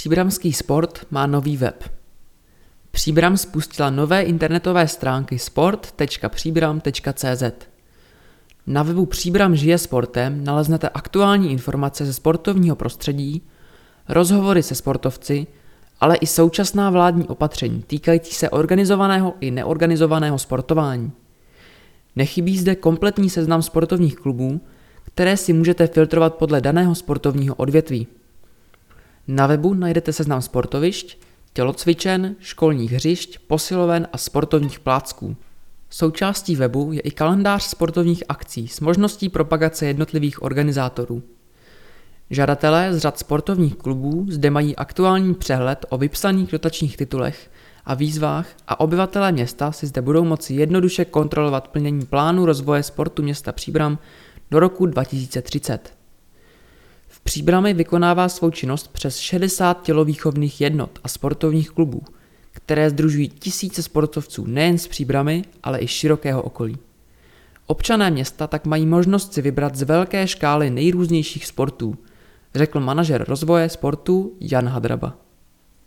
Příbramský sport má nový web. Příbram spustila nové internetové stránky sport.příbram.cz. Na webu Příbram žije sportem naleznete aktuální informace ze sportovního prostředí, rozhovory se sportovci, ale i současná vládní opatření týkající se organizovaného i neorganizovaného sportování. Nechybí zde kompletní seznam sportovních klubů, které si můžete filtrovat podle daného sportovního odvětví. Na webu najdete seznam sportovišť, tělocvičen, školních hřišť, posiloven a sportovních plácků. Součástí webu je i kalendář sportovních akcí s možností propagace jednotlivých organizátorů. Žadatelé z řad sportovních klubů zde mají aktuální přehled o vypsaných dotačních titulech a výzvách a obyvatelé města si zde budou moci jednoduše kontrolovat plnění plánu rozvoje sportu města Příbram do roku 2030. V Příbrami vykonává svou činnost přes 60 tělovýchovných jednot a sportovních klubů, které združují tisíce sportovců nejen z Příbramy, ale i širokého okolí. Občané města tak mají možnost si vybrat z velké škály nejrůznějších sportů, řekl manažer rozvoje sportu Jan Hadraba.